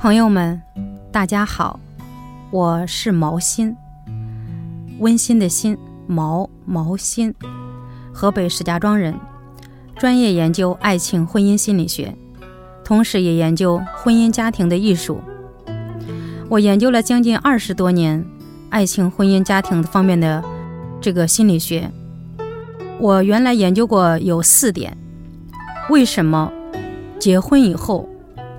朋友们，大家好，我是毛心，温馨的心，毛毛心，河北石家庄人，专业研究爱情婚姻心理学，同时也研究婚姻家庭的艺术。我研究了将近二十多年爱情、婚姻、家庭方面的这个心理学。我原来研究过有四点，为什么结婚以后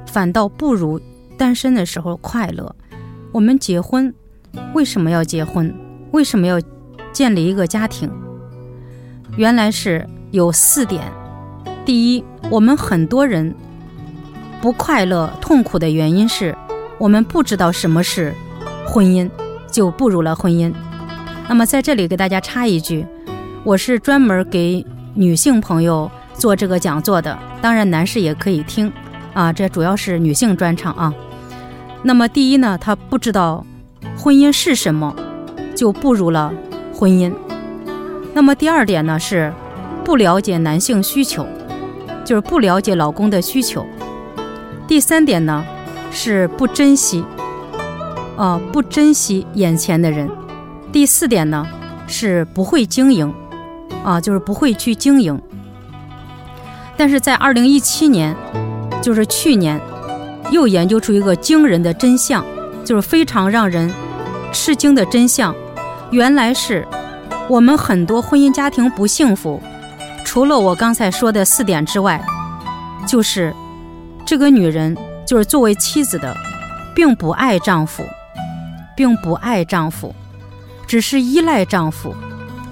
反倒不如？单身的时候快乐，我们结婚为什么要结婚？为什么要建立一个家庭？原来是有四点。第一，我们很多人不快乐、痛苦的原因是我们不知道什么是婚姻，就步入了婚姻。那么在这里给大家插一句，我是专门给女性朋友做这个讲座的，当然男士也可以听啊，这主要是女性专场啊。那么，第一呢，他不知道婚姻是什么，就步入了婚姻。那么第二点呢，是不了解男性需求，就是不了解老公的需求。第三点呢，是不珍惜，啊，不珍惜眼前的人。第四点呢，是不会经营，啊，就是不会去经营。但是在二零一七年，就是去年。又研究出一个惊人的真相，就是非常让人吃惊的真相。原来是我们很多婚姻家庭不幸福，除了我刚才说的四点之外，就是这个女人就是作为妻子的，并不爱丈夫，并不爱丈夫，只是依赖丈夫，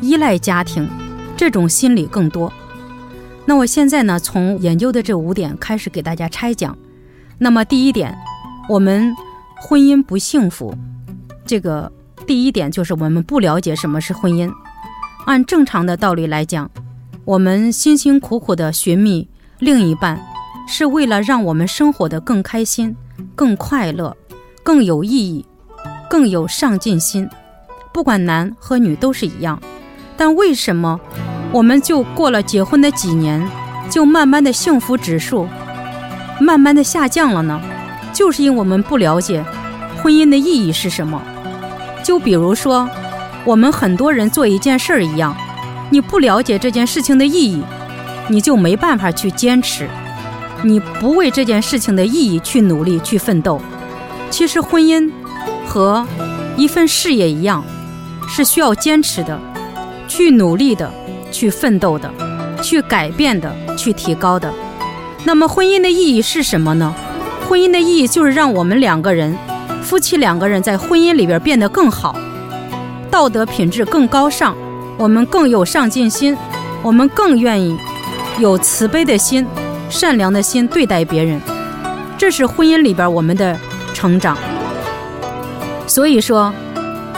依赖家庭，这种心理更多。那我现在呢，从研究的这五点开始给大家拆讲。那么第一点，我们婚姻不幸福，这个第一点就是我们不了解什么是婚姻。按正常的道理来讲，我们辛辛苦苦的寻觅另一半，是为了让我们生活的更开心、更快乐、更有意义、更有上进心。不管男和女都是一样。但为什么我们就过了结婚的几年，就慢慢的幸福指数？慢慢的下降了呢，就是因为我们不了解婚姻的意义是什么。就比如说，我们很多人做一件事儿一样，你不了解这件事情的意义，你就没办法去坚持，你不为这件事情的意义去努力去奋斗。其实婚姻和一份事业一样，是需要坚持的，去努力的，去奋斗的，去改变的，去提高的。那么婚姻的意义是什么呢？婚姻的意义就是让我们两个人，夫妻两个人在婚姻里边变得更好，道德品质更高尚，我们更有上进心，我们更愿意有慈悲的心、善良的心对待别人。这是婚姻里边我们的成长。所以说，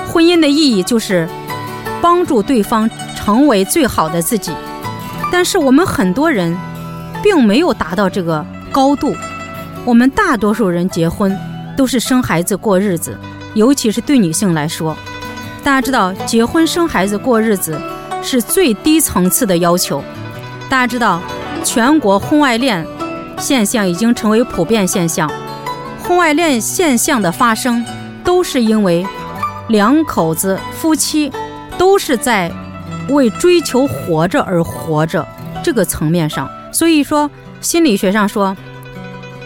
婚姻的意义就是帮助对方成为最好的自己。但是我们很多人。并没有达到这个高度。我们大多数人结婚都是生孩子过日子，尤其是对女性来说，大家知道结婚生孩子过日子是最低层次的要求。大家知道，全国婚外恋现象已经成为普遍现象。婚外恋现象的发生，都是因为两口子夫妻都是在为追求活着而活着这个层面上。所以说，心理学上说，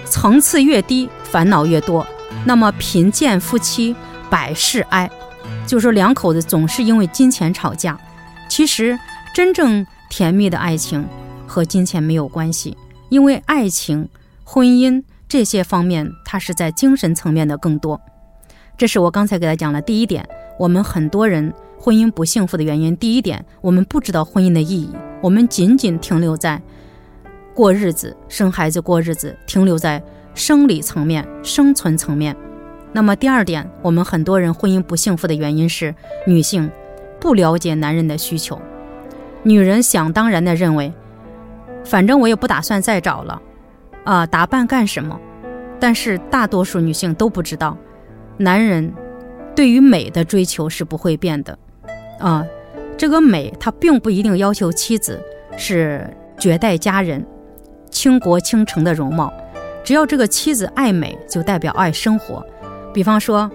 层次越低，烦恼越多。那么贫贱夫妻百事哀，就说两口子总是因为金钱吵架。其实真正甜蜜的爱情和金钱没有关系，因为爱情、婚姻这些方面，它是在精神层面的更多。这是我刚才给他讲的第一点。我们很多人婚姻不幸福的原因，第一点，我们不知道婚姻的意义，我们仅仅停留在。过日子、生孩子、过日子，停留在生理层面、生存层面。那么第二点，我们很多人婚姻不幸福的原因是女性不了解男人的需求。女人想当然的认为，反正我也不打算再找了，啊，打扮干什么？但是大多数女性都不知道，男人对于美的追求是不会变的，啊，这个美他并不一定要求妻子是绝代佳人。倾国倾城的容貌，只要这个妻子爱美，就代表爱生活。比方说，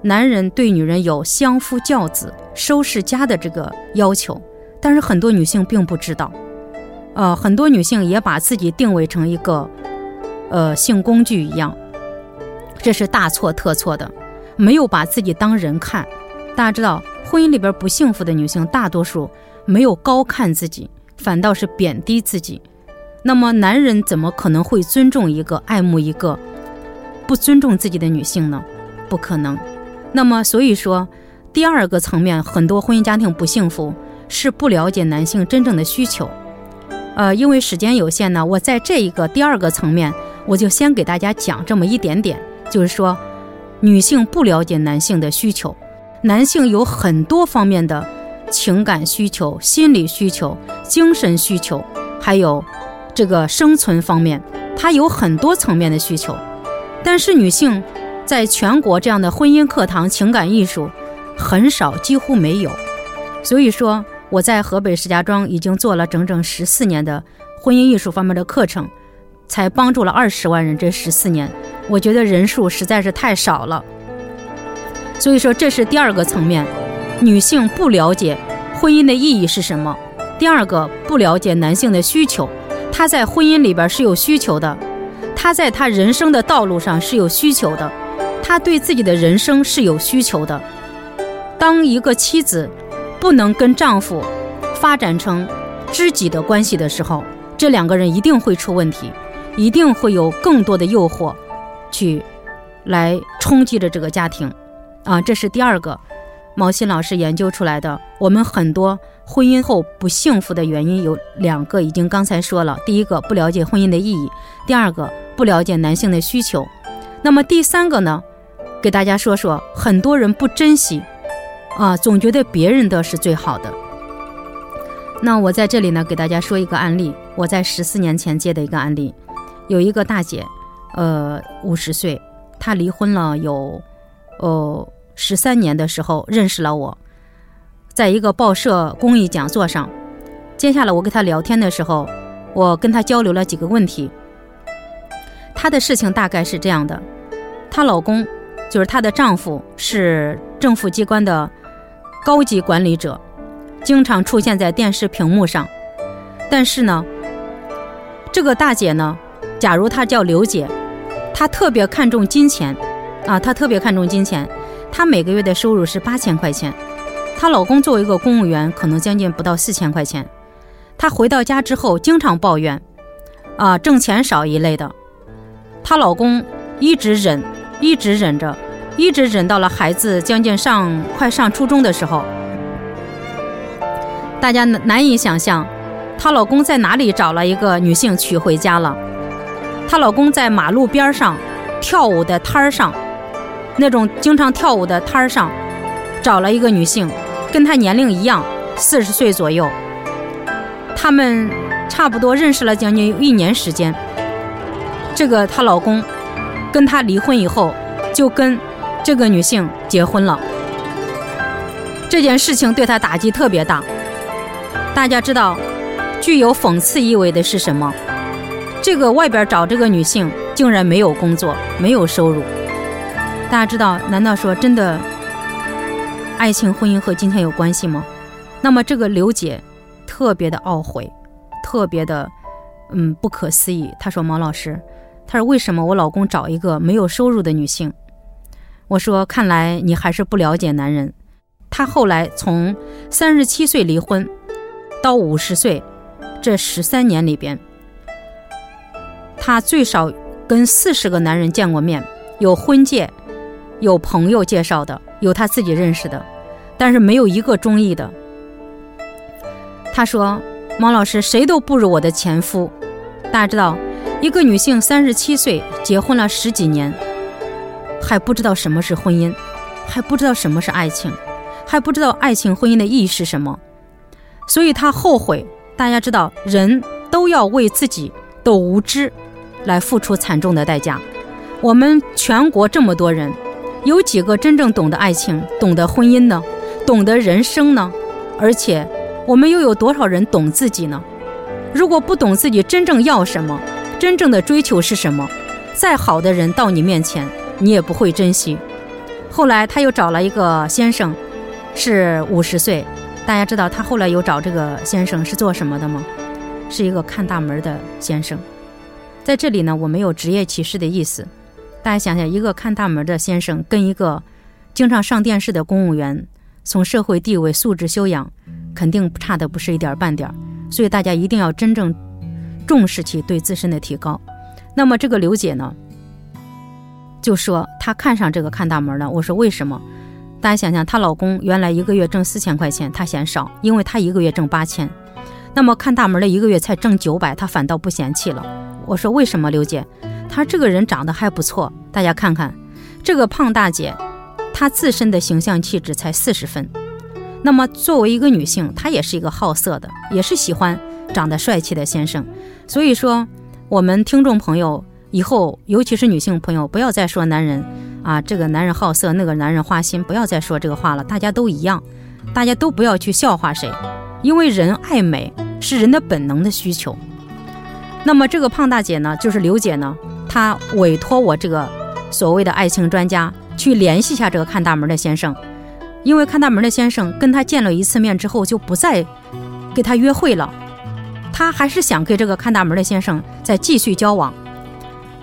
男人对女人有相夫教子、收拾家的这个要求，但是很多女性并不知道。呃，很多女性也把自己定位成一个，呃，性工具一样，这是大错特错的，没有把自己当人看。大家知道，婚姻里边不幸福的女性，大多数没有高看自己，反倒是贬低自己。那么，男人怎么可能会尊重一个、爱慕一个不尊重自己的女性呢？不可能。那么，所以说，第二个层面，很多婚姻家庭不幸福，是不了解男性真正的需求。呃，因为时间有限呢，我在这一个第二个层面，我就先给大家讲这么一点点，就是说，女性不了解男性的需求，男性有很多方面的情感需求、心理需求、精神需求，还有这个生存方面，他有很多层面的需求，但是女性在全国这样的婚姻课堂、情感艺术很少，几乎没有，所以说。我在河北石家庄已经做了整整十四年的婚姻艺术方面的课程，才帮助了二十万人。这十四年，我觉得人数实在是太少了。所以说，这是第二个层面，女性不了解婚姻的意义是什么。第二个，不了解男性的需求，他在婚姻里边是有需求的，他在他人生的道路上是有需求的，他对自己的人生是有需求的。当一个妻子。不能跟丈夫发展成知己的关系的时候，这两个人一定会出问题，一定会有更多的诱惑，去来冲击着这个家庭，啊，这是第二个，毛新老师研究出来的。我们很多婚姻后不幸福的原因有两个，已经刚才说了，第一个不了解婚姻的意义，第二个不了解男性的需求。那么第三个呢？给大家说说，很多人不珍惜。啊，总觉得别人的是最好的。那我在这里呢，给大家说一个案例。我在十四年前接的一个案例，有一个大姐，呃，五十岁，她离婚了有，哦，十三年的时候认识了我，在一个报社公益讲座上，接下来我跟她聊天的时候，我跟她交流了几个问题。她的事情大概是这样的，她老公就是她的丈夫是政府机关的。高级管理者经常出现在电视屏幕上，但是呢，这个大姐呢，假如她叫刘姐，她特别看重金钱，啊，她特别看重金钱，她每个月的收入是八千块钱，她老公作为一个公务员，可能将近不到四千块钱，她回到家之后经常抱怨，啊，挣钱少一类的，她老公一直忍，一直忍着。一直忍到了孩子将近上快上初中的时候，大家难以想象，她老公在哪里找了一个女性娶回家了？她老公在马路边上跳舞的摊儿上，那种经常跳舞的摊儿上，找了一个女性，跟她年龄一样，四十岁左右。他们差不多认识了将近一年时间。这个她老公跟她离婚以后，就跟。这个女性结婚了，这件事情对她打击特别大。大家知道，具有讽刺意味的是什么？这个外边找这个女性竟然没有工作，没有收入。大家知道，难道说真的，爱情婚姻和金钱有关系吗？那么这个刘姐特别的懊悔，特别的嗯不可思议。她说：“毛老师，她说为什么我老公找一个没有收入的女性？”我说：“看来你还是不了解男人。他后来从三十七岁离婚，到五十岁，这十三年里边，他最少跟四十个男人见过面，有婚介，有朋友介绍的，有他自己认识的，但是没有一个中意的。他说：‘毛老师，谁都不如我的前夫。’大家知道，一个女性三十七岁结婚了十几年。”还不知道什么是婚姻，还不知道什么是爱情，还不知道爱情婚姻的意义是什么，所以他后悔。大家知道，人都要为自己的无知来付出惨重的代价。我们全国这么多人，有几个真正懂得爱情、懂得婚姻呢？懂得人生呢？而且，我们又有多少人懂自己呢？如果不懂自己真正要什么，真正的追求是什么？再好的人到你面前，你也不会珍惜。后来他又找了一个先生，是五十岁。大家知道他后来有找这个先生是做什么的吗？是一个看大门的先生。在这里呢，我没有职业歧视的意思。大家想想，一个看大门的先生跟一个经常上电视的公务员，从社会地位、素质、修养，肯定差的不是一点半点儿。所以大家一定要真正重视起对自身的提高。那么这个刘姐呢，就说她看上这个看大门了。我说为什么？大家想想，她老公原来一个月挣四千块钱，她嫌少，因为她一个月挣八千。那么看大门的一个月才挣九百，她反倒不嫌弃了。我说为什么，刘姐？她这个人长得还不错，大家看看这个胖大姐，她自身的形象气质才四十分。那么作为一个女性，她也是一个好色的，也是喜欢长得帅气的先生。所以说，我们听众朋友以后，尤其是女性朋友，不要再说男人。啊，这个男人好色，那个男人花心，不要再说这个话了。大家都一样，大家都不要去笑话谁，因为人爱美是人的本能的需求。那么这个胖大姐呢，就是刘姐呢，他委托我这个所谓的爱情专家去联系一下这个看大门的先生，因为看大门的先生跟他见了一次面之后就不再给他约会了，他还是想跟这个看大门的先生再继续交往。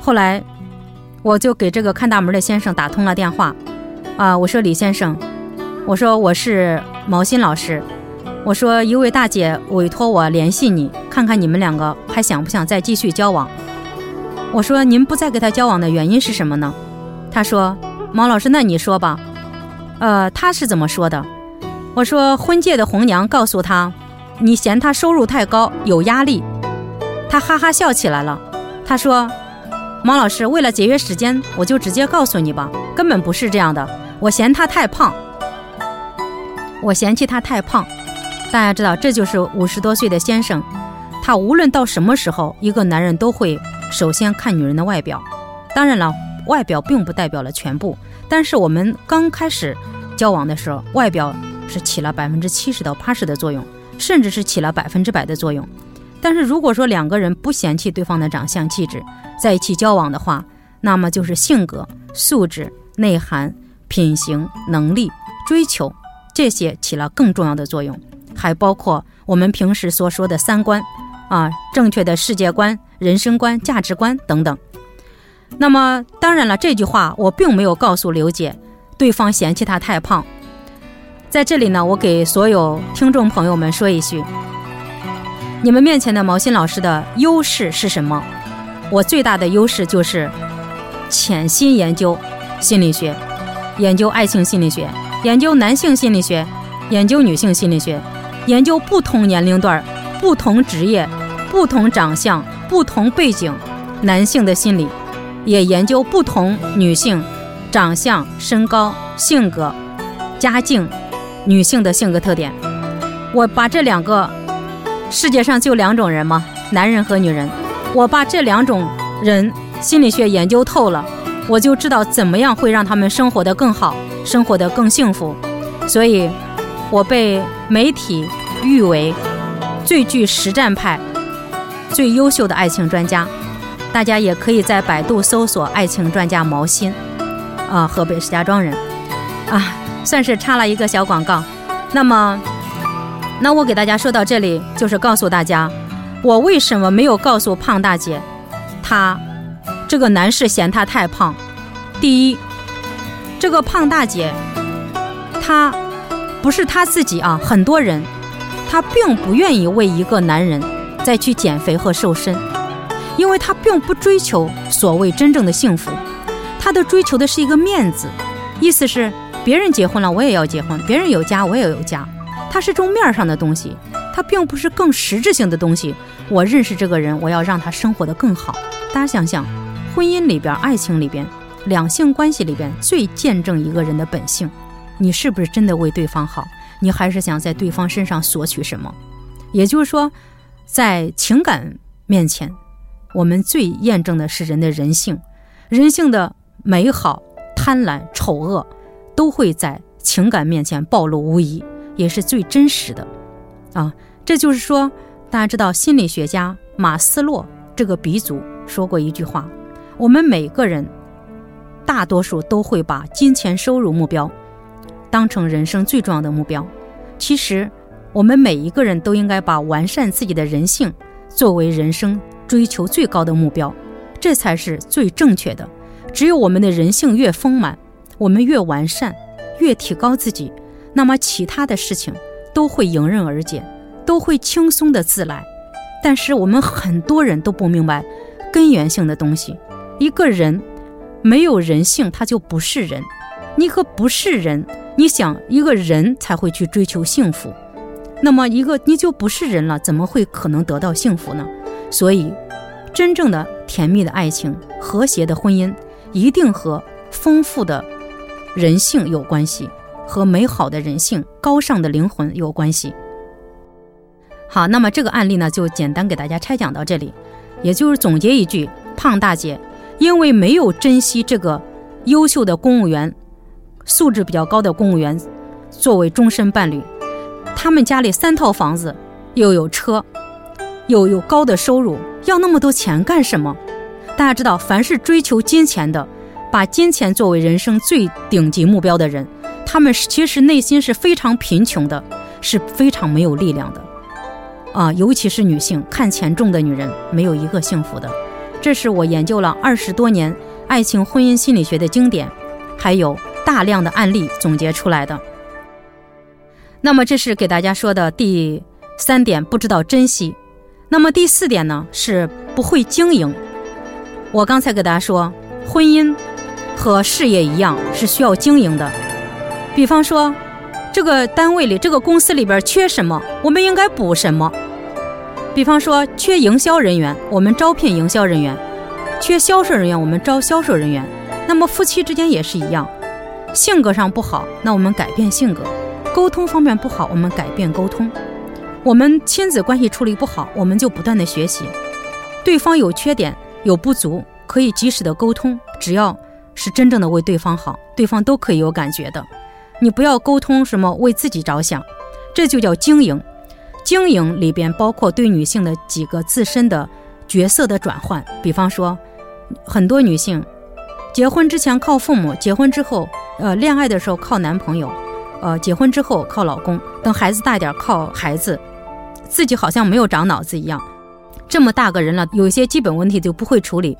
后来。我就给这个看大门的先生打通了电话，啊，我说李先生，我说我是毛新老师，我说一位大姐委托我联系你，看看你们两个还想不想再继续交往。我说您不再跟他交往的原因是什么呢？他说毛老师，那你说吧。呃，他是怎么说的？我说婚介的红娘告诉他，你嫌他收入太高，有压力。他哈哈笑起来了，他说。毛老师，为了节约时间，我就直接告诉你吧，根本不是这样的。我嫌他太胖，我嫌弃他太胖。大家知道，这就是五十多岁的先生，他无论到什么时候，一个男人都会首先看女人的外表。当然了，外表并不代表了全部，但是我们刚开始交往的时候，外表是起了百分之七十到八十的作用，甚至是起了百分之百的作用。但是如果说两个人不嫌弃对方的长相气质，在一起交往的话，那么就是性格、素质、内涵、品行、能力、追求这些起了更重要的作用，还包括我们平时所说的三观，啊，正确的世界观、人生观、价值观等等。那么当然了，这句话我并没有告诉刘姐，对方嫌弃她太胖。在这里呢，我给所有听众朋友们说一句。你们面前的毛新老师的优势是什么？我最大的优势就是潜心研究心理学，研究爱情心理学，研究男性心理学，研究女性心理学，研究不同年龄段、不同职业、不同长相、不同背景男性的心理，也研究不同女性长相、身高、性格、家境女性的性格特点。我把这两个。世界上就两种人吗？男人和女人。我把这两种人心理学研究透了，我就知道怎么样会让他们生活得更好，生活得更幸福。所以，我被媒体誉为最具实战派、最优秀的爱情专家。大家也可以在百度搜索“爱情专家毛新”，啊，河北石家庄人，啊，算是插了一个小广告。那么。那我给大家说到这里，就是告诉大家，我为什么没有告诉胖大姐，她这个男士嫌她太胖。第一，这个胖大姐，她不是她自己啊，很多人，她并不愿意为一个男人再去减肥和瘦身，因为他并不追求所谓真正的幸福，他的追求的是一个面子，意思是别人结婚了我也要结婚，别人有家我也有家。它是种面上的东西，它并不是更实质性的东西。我认识这个人，我要让他生活的更好。大家想想，婚姻里边、爱情里边、两性关系里边，最见证一个人的本性，你是不是真的为对方好？你还是想在对方身上索取什么？也就是说，在情感面前，我们最验证的是人的人性，人性的美好、贪婪、丑恶，都会在情感面前暴露无遗。也是最真实的，啊，这就是说，大家知道心理学家马斯洛这个鼻祖说过一句话：我们每个人大多数都会把金钱收入目标当成人生最重要的目标。其实，我们每一个人都应该把完善自己的人性作为人生追求最高的目标，这才是最正确的。只有我们的人性越丰满，我们越完善，越提高自己，那么其他的事情都会迎刃而解，都会轻松的自来。但是我们很多人都不明白根源性的东西。一个人没有人性，他就不是人。你可不是人，你想一个人才会去追求幸福，那么一个你就不是人了，怎么会可能得到幸福呢？所以，真正的甜蜜的爱情、和谐的婚姻，一定和丰富的人性有关系，和美好的人性、高尚的灵魂有关系。好，那么这个案例呢，就简单给大家拆讲到这里，也就是总结一句：胖大姐因为没有珍惜这个优秀的公务员。素质比较高的公务员，作为终身伴侣，他们家里三套房子，又有车，又有高的收入，要那么多钱干什么？大家知道，凡是追求金钱的，把金钱作为人生最顶级目标的人，他们其实内心是非常贫穷的，是非常没有力量的。啊，尤其是女性，看钱重的女人，没有一个幸福的。这是我研究了二十多年爱情婚姻心理学的经典，还有。大量的案例总结出来的。那么这是给大家说的第三点，不知道珍惜。那么第四点呢，是不会经营。我刚才给大家说，婚姻和事业一样是需要经营的。比方说，这个单位里、这个公司里边缺什么，我们应该补什么。比方说，缺营销人员，我们招聘营销人员；缺销售人员，我们招销售人员。那么夫妻之间也是一样。性格上不好，那我们改变性格；沟通方面不好，我们改变沟通。我们亲子关系处理不好，我们就不断的学习。对方有缺点有不足，可以及时的沟通。只要是真正的为对方好，对方都可以有感觉的。你不要沟通什么为自己着想，这就叫经营。经营里边包括对女性的几个自身的角色的转换。比方说，很多女性结婚之前靠父母，结婚之后。呃，恋爱的时候靠男朋友，呃，结婚之后靠老公，等孩子大点靠孩子，自己好像没有长脑子一样。这么大个人了，有一些基本问题就不会处理，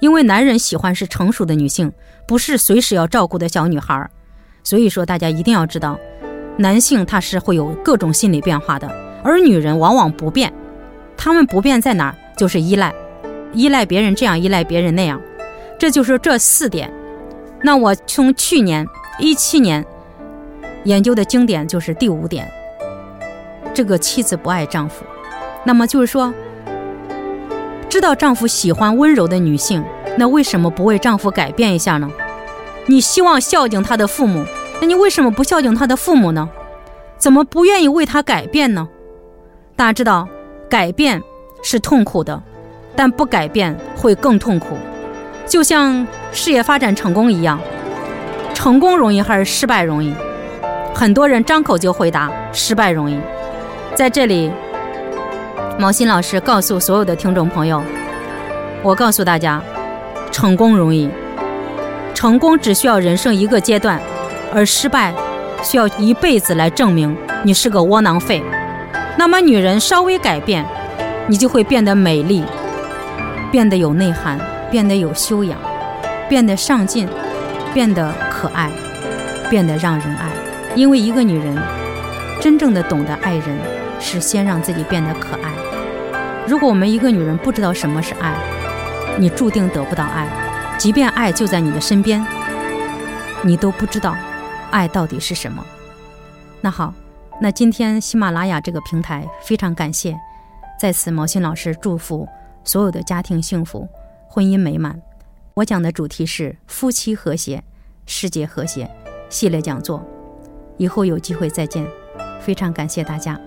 因为男人喜欢是成熟的女性，不是随时要照顾的小女孩。所以说，大家一定要知道，男性他是会有各种心理变化的，而女人往往不变。他们不变在哪儿？就是依赖，依赖别人这样，依赖别人那样。这就是这四点。那我从去年一七年研究的经典就是第五点，这个妻子不爱丈夫，那么就是说，知道丈夫喜欢温柔的女性，那为什么不为丈夫改变一下呢？你希望孝敬他的父母，那你为什么不孝敬他的父母呢？怎么不愿意为他改变呢？大家知道，改变是痛苦的，但不改变会更痛苦。就像事业发展成功一样，成功容易还是失败容易？很多人张口就回答失败容易。在这里，毛新老师告诉所有的听众朋友，我告诉大家，成功容易，成功只需要人生一个阶段，而失败需要一辈子来证明你是个窝囊废。那么，女人稍微改变，你就会变得美丽，变得有内涵。变得有修养，变得上进，变得可爱，变得让人爱。因为一个女人真正的懂得爱人，是先让自己变得可爱。如果我们一个女人不知道什么是爱，你注定得不到爱。即便爱就在你的身边，你都不知道爱到底是什么。那好，那今天喜马拉雅这个平台非常感谢，在此毛新老师祝福所有的家庭幸福。婚姻美满，我讲的主题是夫妻和谐、世界和谐系列讲座，以后有机会再见，非常感谢大家。